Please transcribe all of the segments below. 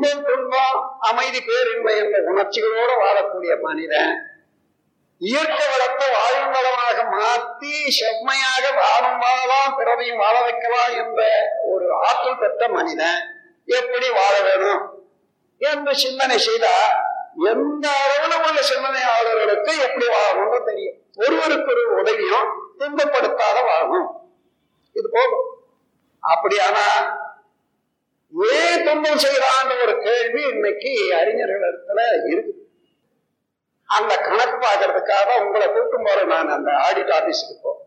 துன்பம் அமைதி பேரின்மை என்ற உணர்ச்சிகளோடு வாழக்கூடிய மனிதன் இயற்கை வளத்தை வாழும் வளமாக மாற்றி செம்மையாக வாழும் வாழலாம் பிறவையும் வாழ வைக்கலாம் என்ற ஒரு ஆற்றல் பெற்ற மனிதன் எப்படி வாழ வேணும் என்று சிந்தனை செய்தா எந்த அளவுல உள்ள சிந்தனையாளர்களுக்கு எப்படி வாழணும்னு தெரியும். ஒருவருக்கு ஒரு உதவியும் துன்பப்படுத்தாத வாழணும். இது போதும். அப்படியானா துன்பம் செய்யறான்ற ஒரு கேள்வி இன்னைக்கு அறிஞர்கள் இடத்துல இருக்குது அந்த கணக்கு பார்க்கறதுக்காக உங்களை கூட்டும் போற நான் அந்த ஆடிட் ஆபீஸுக்கு போறேன்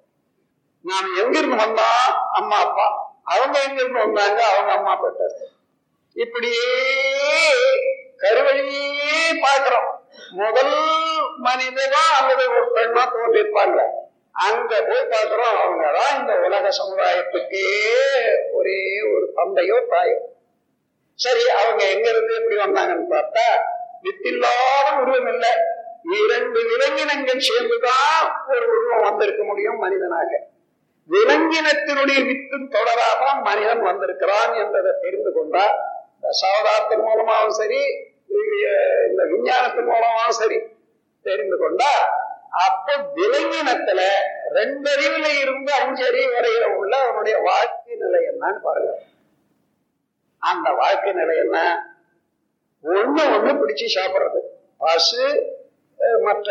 நான் எங்கிருந்து வந்தா அம்மா அப்பா? அவங்க எங்கிருந்து வந்தாங்க? அவங்க அம்மா பெற்றார் இப்படியே கருவழியே பார்க்கிறோம். முதல் மனிதனா அல்லது ஒரு பெண்ணா தோன்றிருப்பாங்க. அங்க போய் பார்க்கிறோம். அவங்கதான் இந்த உலக சமுதாயத்துக்கே ஒரே ஒரு தந்தையோ தாயோ. சரி அவங்க எங்க இருந்து எப்படி வந்தாங்கன்னு பார்த்தா வித்தில்லாத உருவம் இல்லை. இரண்டு விலங்கினங்கள் சேர்ந்துதான் ஒரு உருவம் வந்திருக்க முடியும் மனிதனாக. விலங்கினத்தினுடைய வித்தும் தொடராதான் மனிதன் வந்திருக்கிறான் என்பதை தெரிந்து கொண்டா இந்த மூலமாகவும் சரி இந்த விஞ்ஞானத்தின் மூலமாகவும் சரி தெரிந்து கொண்டா அப்ப விலங்கினத்துல ரெண்டு அறிவுல இருந்து அஞ்சு அறிவு வரையில உள்ள அவனுடைய வாழ்க்கை நிலை என்னன்னு பாருங்க. அந்த வாழ்க்கை நிலை என்ன? ஒண்ணு ஒண்ணு பிடிச்சு சாப்பிடுறது. பசு மற்ற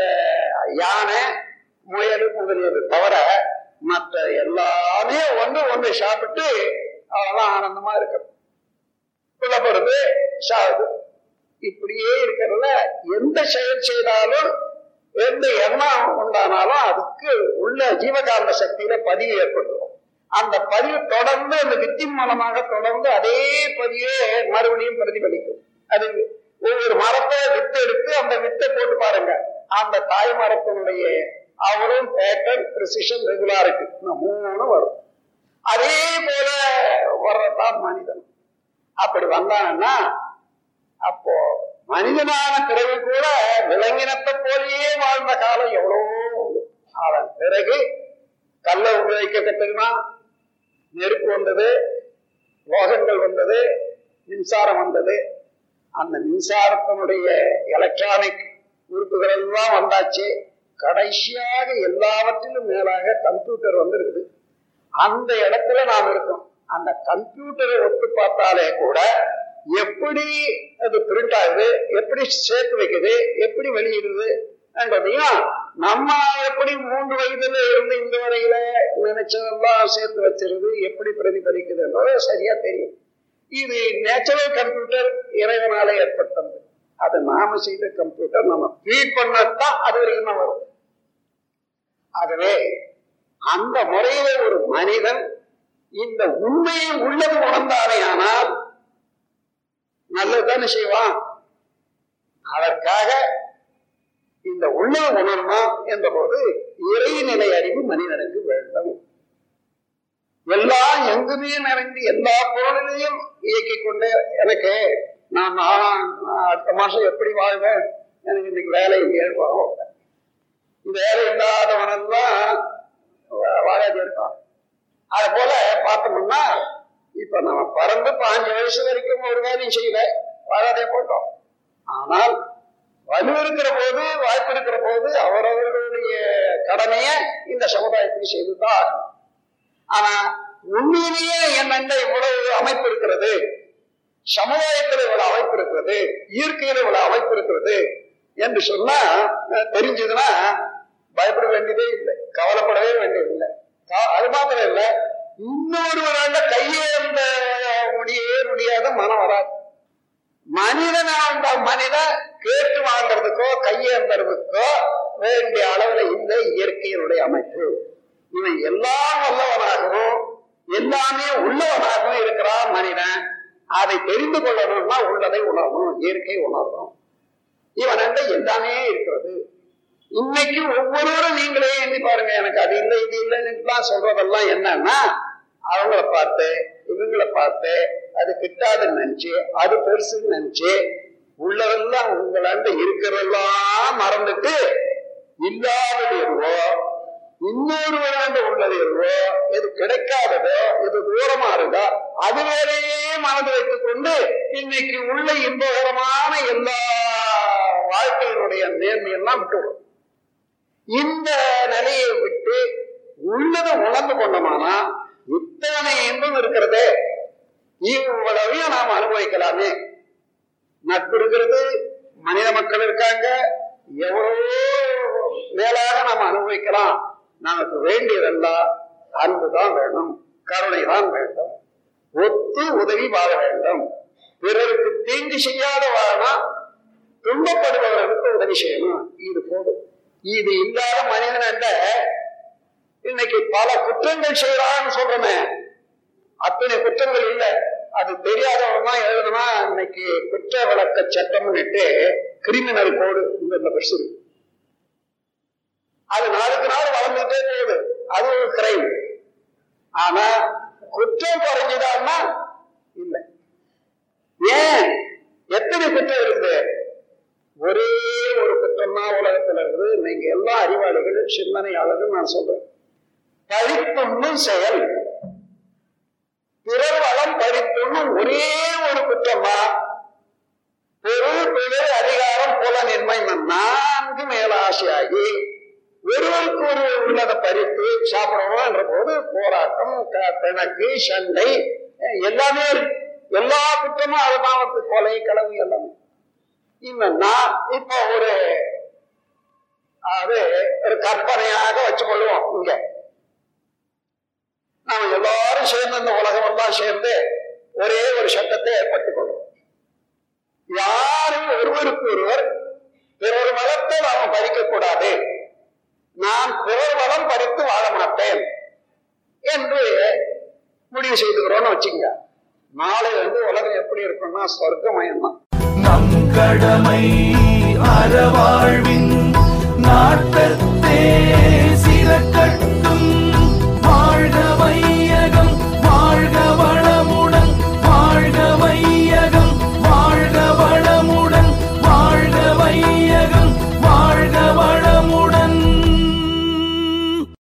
யானை முயல் முதலியது தவிர மற்ற எல்லாமே ஒன்று ஒன்று சாப்பிட்டு அதெல்லாம் ஆனந்தமா இருக்கிறது. புலப்படுது சாகுது இப்படியே இருக்கிறதுல எந்த செயல் செய்தாலும் எந்த எண்ணம் உண்டானாலும் அதுக்கு உள்ள ஜீவகாந்த சக்தியில பதிவு ஏற்பட்டுரும். அந்த பதிவு தொடர்ந்து அந்த வித்தின் மூலமாக தொடர்ந்து அதே பதியே மறுபடியும் பிரதிபலிக்கும். அது ஒவ்வொரு மரத்தை வித்து எடுத்து அந்த வித்தை போட்டு பாருங்க. அந்த தாய் மரத்தினுடைய அவரும் பேட்டர்ன் ப்ரிசிஷன் ரெகுலாரிட்டி மூணு வரும். அதே போல வர்றதான் மனிதன். அப்படி வந்தாங்கன்னா அப்போ மனிதனான பிறகு கூட விலங்கினத்தை போலயே வாழ்ந்த காலம் எவ்வளவோ அதன் பிறகு கல்ல உபயோகிக்க கத்துக்கினா நெருப்பு வந்தது லோகங்கள் வந்தது மின்சாரம் வந்தது. அந்த மின்சாரத்தினுடைய எலக்ட்ரானிக் உறுப்புகள் எல்லாம் வந்தாச்சு. கடைசியாக எல்லாவற்றிலும் மேலாக கம்ப்யூட்டர் வந்திருக்குது. அந்த இடத்துல நாம் இருக்கோம். அந்த கம்ப்யூட்டரை ஒத்து பார்த்தாலே கூட எப்படி அது பிரிண்ட் ஆகுது எப்படி சேர்த்து வைக்குது எப்படி வெளியிடுது என்பதையும் நம்ம எப்படி மூன்று வயதுல இருந்து இந்த வரையில நினைச்சதெல்லாம் சேர்த்து வச்சிருது எப்படி பிரதிபலிக்குது என்பது சரியா தெரியும். இது நேச்சுரல் கம்ப்யூட்டர் இறைவனால ஏற்பட்டது. அதை நாம செய்த கம்ப்யூட்டர் நம்ம ஃபீட் பண்ணத்தான் அது வரைக்கும் தான் வரும். ஆகவே அந்த முறையில ஒரு மனிதன் இந்த உண்மையை உள்ளது உணர்ந்தாரே ஆனால் நல்லதுதானே செய்வான். அதற்காக இந்த உள்ள உணரணும் என்ற போது இறைநிலை அறிவு மனிதனுக்கு வேண்டும். எல்லாம் எங்குமே நிறைந்து எல்லா பொருளிலையும் இயக்கிக் கொண்டு எனக்கு நான் அடுத்த மாசம் எப்படி வாழ்வேன்? எனக்கு இன்னைக்கு வேலை ஏற்படும் வேலை இல்லாதவனெல்லாம் வாழாது இருக்கான் அது போல பார்த்தோம்னா இப்ப நம்ம பறந்து பாஞ்சு வயசு வரைக்கும் ஒரு வேலையும் செய்யல. வாழாதே போட்டோம். ஆனால் வலு இருக்கிற போது வாய்ப்பு இருக்கிற போது அவரவர்களுடைய கடமையை இந்த சமுதாயத்துக்கு செய்துதான் ஆகணும். ஆனா உண்மையிலேயே என்னென்ன இவ்வளவு அமைப்பு இருக்கிறது? சமுதாயத்தில் இவ்வளவு அமைப்பு இருக்கிறது? இயற்கையில் இவ்வளவு அமைப்பு இருக்கிறது? என்று சொன்னா தெரிஞ்சதுன்னா பயப்பட வேண்டியதே இல்லை. கவலைப்படவே வேண்டியது இல்லை. அது மாத்திரம் இல்லை. இன்னொருவரால இருந்த முடியவே முடியாத மனம் வராது. மனிதனா மனிதன் மனிதன் கையேந்தர்வுக்கோ கையேந்தறதுக்கோ வேண்டிய அளவுல இந்த இயற்கையினுடைய அமைப்பு. இவன் எல்லாம் வல்லவனாகவும் எல்லாமே உள்ளவனாகவும் இருக்கிறான் மனிதன். அதை தெரிந்து கொள்ளணும்னா உள்ளதை உணரணும் இயற்கை உணரணும். இவன் எல்லாமே இருக்கிறது. இன்னைக்கு ஒவ்வொருவரும் நீங்களே எண்ணி பாருங்க எனக்கு அது இல்லை இது இல்லைன்னு சொல்றதெல்லாம் என்னன்னா அவங்கள பார்த்து இவங்களை பார்த்து அது கிட்டாதுன்னு நினைச்சு அது பெருசுன்னு நினைச்சு உள்ளதெல்லாம் உங்களாண்ட இருக்கிறதெல்லாம் மறந்துட்டு இல்லாதது எதுவோ இன்னொரு உள்ளது எதுவோ எது கிடைக்காததோ எது தூரமா இருந்தோ அது வேறையே மனது வைத்துக் கொண்டு இன்னைக்கு உள்ள இன்பகரமான எல்லா வாழ்க்கையினுடைய நேர்மையெல்லாம் விட்டுவிடும் இந்த நிலையை விட்டு உள்ளதை உணர்ந்து கொண்டோமானா இத்தனை இன்பம் இருக்கிறதே. இவ்வளவையும் நாம் அனுபவிக்கலாமே. நட்பு இருக்கிறது மனித மக்கள் இருக்காங்க. எவ்வளவோ மேலாக நாம் அனுபவிக்கலாம். நமக்கு வேண்டியதெல்லாம் அன்பு தான் வேணும் கருணை தான் வேண்டும். ஒத்து உதவி வாழ வேண்டும். பிறருக்கு தீங்கு செய்யாத வாழனா துன்பப்படுபவர்களுக்கு உதவி செய்யணும். இது போதும். இது இல்லாத மனிதன் அல்ல. இன்னைக்கு பல குற்றங்கள் செய்யறான்னு சொல்றமே. அத்தனை குற்றங்கள் இல்லை அது தெரியாதவன் தான் எழுதுனா இன்னைக்கு குற்ற விளக்க சட்டம்னுட்டு கிரிமினல் கோடு இந்த பெருசு இருக்கு. அது நாளுக்கு நாள் வளர்ந்துட்டே போகுது. அது ஒரு கிரைம் ஆனா குற்றம் குறைஞ்சுதான்னா இல்லை. ஏன்? எத்தனை குற்றம் இருக்குது ஒரே ஒரு குற்றம் தான் உலகத்துல இருக்குது. நீங்க எல்லா அறிவாளிகளும் சிந்தனையாளர்கள் நான் சொல்றேன். பழிப்புண்ணும் செயல் பிறர் வளம் பறித்துண்ணும் ஒரே ஒரு குற்றமா பொருள் பிறர் அதிகாரம் புலனின்மை நான்கு மேல ஆசையாகி ஒருவருக்கு ஒரு உள்ளதை பறித்து சாப்பிடணும் என்ற போது போராட்டம் பிணக்கு சண்டை. எல்லாமே எல்லா குற்றமும் அதுதான் கொலை களவு எல்லாமே. இன்னும் இப்ப ஒரு அது ஒரு கற்பனையாக வச்சுக்கொள்வோம் இங்க. நாம எல்லாரும் சேர்ந்து இந்த உலகம் எல்லாம் சேர்ந்து ஒரே ஒரு சட்டத்தை ஏற்பட்டுக் கொள்வோம். யாரும் ஒருவருக்கு ஒருவர் பிறர் மதத்தை நாம் பறிக்க கூடாது. நான் பிறர் மதம் பறித்து வாழ மாட்டேன். பூர்த்தி செய்துக்கிறோம்னு வச்சுக்கோங்க. நாளை வந்து உலகம் எப்படி இருக்கும்னா சொர்க்கமயம் தான் நம் கடமை அறவாழ்வின் நாட்டத்தே.